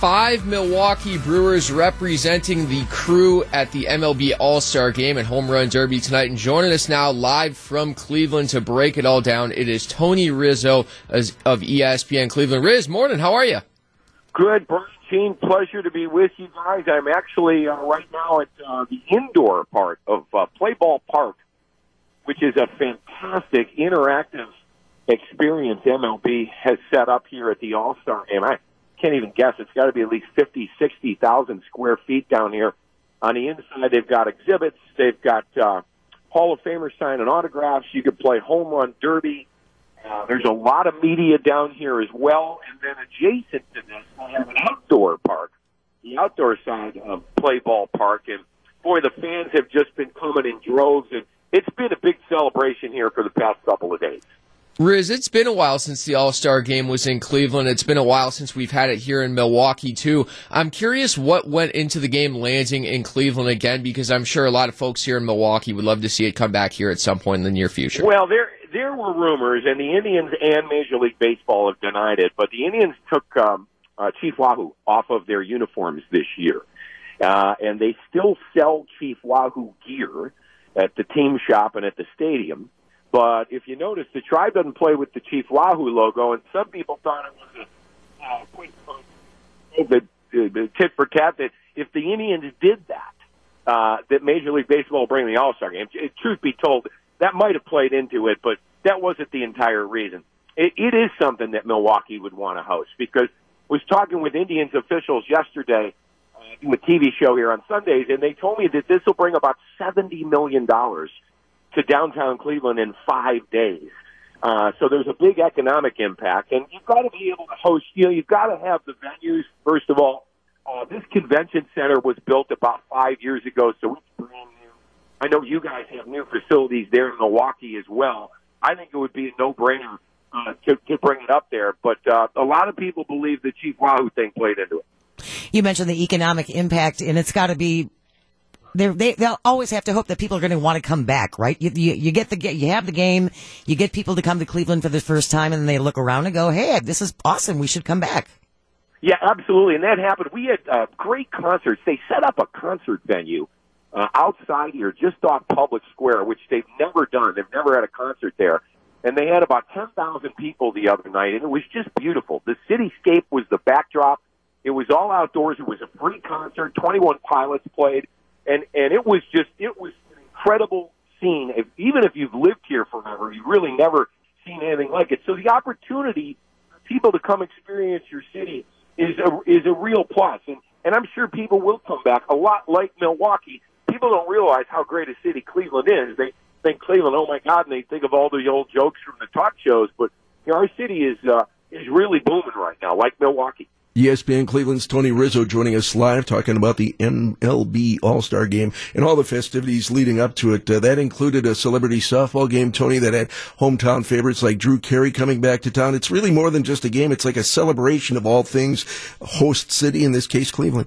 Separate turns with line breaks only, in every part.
five Milwaukee Brewers representing the crew at the MLB All Star Game and Home Run Derby tonight. And joining us now live from Cleveland to break it all down, it is Tony Rizzo of ESPN Cleveland. Riz, morning. How are you?
Good, Brian. Pleasure to be with you guys. I'm actually uh, right now at uh, the indoor part of uh, Play Ball Park, which is a fantastic interactive experience MLB has set up here at the All Star Game. I can't even guess. It's got to be at least fifty, sixty thousand square feet down here. On the inside, they've got exhibits. They've got uh, Hall of Famers signing autographs. You could play home run derby. Uh, there's a lot of media down here as well, and then adjacent to this, we have an outdoor park, the outdoor side of Play Ball Park, and boy, the fans have just been coming in droves, and it's been a big celebration here for the past couple of days.
Riz, it's been a while since the All Star game was in Cleveland. It's been a while since we've had it here in Milwaukee, too. I'm curious what went into the game landing in Cleveland again, because I'm sure a lot of folks here in Milwaukee would love to see it come back here at some point in the near future.
Well, there there were rumors, and the Indians and Major League Baseball have denied it, but the Indians took um, uh, Chief Wahoo off of their uniforms this year. Uh, and they still sell Chief Wahoo gear at the team shop and at the stadium. But if you notice, the tribe doesn't play with the Chief Wahoo logo, and some people thought it was a uh, tit for tat that if the Indians did that, uh, that Major League Baseball will bring the All Star game. Truth be told, that might have played into it, but that wasn't the entire reason. It, it is something that Milwaukee would want to host because I was talking with Indians officials yesterday uh, a TV show here on Sundays, and they told me that this will bring about seventy million dollars to downtown Cleveland in five days. Uh, so there's a big economic impact, and you've got to be able to host. You know, you've got to have the venues. First of all, uh, this convention center was built about five years ago, so it's brand new. I know you guys have new facilities there in Milwaukee as well. I think it would be a no-brainer uh, to, to bring it up there. But uh, a lot of people believe the Chief Wahoo thing played into it.
You mentioned the economic impact, and it's got to be they're, they they'll always have to hope that people are going to want to come back, right? You, you, you get the you have the game, you get people to come to Cleveland for the first time, and then they look around and go, "Hey, this is awesome. We should come back."
Yeah, absolutely, and that happened. We had uh, great concerts. They set up a concert venue uh, outside here, just off Public Square, which they've never done. They've never had a concert there, and they had about ten thousand people the other night, and it was just beautiful. The cityscape was the backdrop. It was all outdoors. It was a free concert. Twenty-one pilots played and and it was just it was an incredible scene. If, even if you've lived here forever, you've really never seen anything like it. So the opportunity for people to come experience your city is a is a real plus, and and I'm sure people will come back. A lot like Milwaukee, people don't realize how great a city Cleveland is. They think Cleveland, oh my God, and they think of all the old jokes from the talk shows. But you know, our city is uh, is really booming right now, like Milwaukee.
ESPN Cleveland's Tony Rizzo joining us live talking about the MLB All Star Game and all the festivities leading up to it. Uh, that included a celebrity softball game, Tony, that had hometown favorites like Drew Carey coming back to town. It's really more than just a game. It's like a celebration of all things host city, in this case, Cleveland.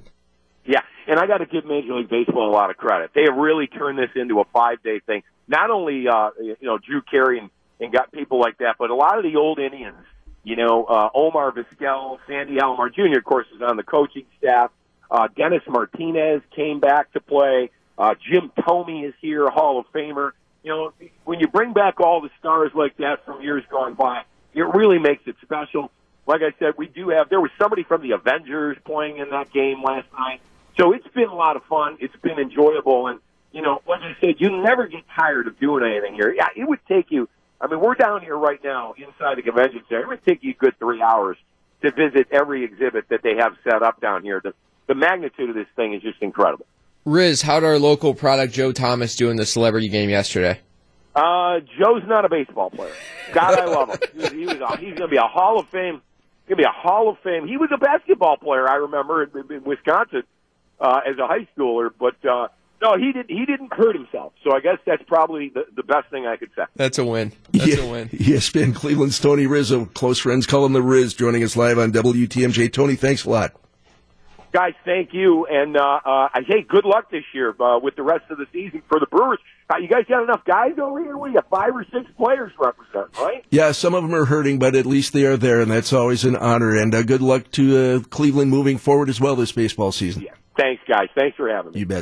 Yeah, and I got to give Major League Baseball a lot of credit. They have really turned this into a five day thing. Not only, uh, you know, Drew Carey and, and got people like that, but a lot of the old Indians you know, uh, Omar Vizquel, Sandy Alomar Jr., of course, is on the coaching staff. Uh, Dennis Martinez came back to play. Uh, Jim Thome is here, Hall of Famer. You know, when you bring back all the stars like that from years gone by, it really makes it special. Like I said, we do have, there was somebody from the Avengers playing in that game last night. So it's been a lot of fun. It's been enjoyable. And, you know, like I said, you never get tired of doing anything here. Yeah, it would take you I mean, we're down here right now inside the convention center. It would take you a good three hours to visit every exhibit that they have set up down here. The, the magnitude of this thing is just incredible.
Riz, how did our local product Joe Thomas do in the celebrity game yesterday?
Uh, Joe's not a baseball player. God, I love him. He was, he was a, he's going to be a Hall of Fame. Going to be a Hall of Fame. He was a basketball player. I remember in, in Wisconsin uh, as a high schooler, but uh, no, he didn't. He didn't hurt himself. So I guess that's probably the, the best thing I could say.
That's a win. That's
yeah,
a win.
ESPN Cleveland's Tony Rizzo, close friends call him the Riz, joining us live on WTMJ. Tony, thanks a lot.
Guys, thank you, and uh, uh, hey, good luck this year uh, with the rest of the season for the Brewers. Uh, you guys got enough guys over here? We got five or six players represent, right?
Yeah, some of them are hurting, but at least they are there, and that's always an honor. And uh, good luck to uh, Cleveland moving forward as well this baseball season.
Yeah. Thanks, guys. Thanks for having me.
You bet.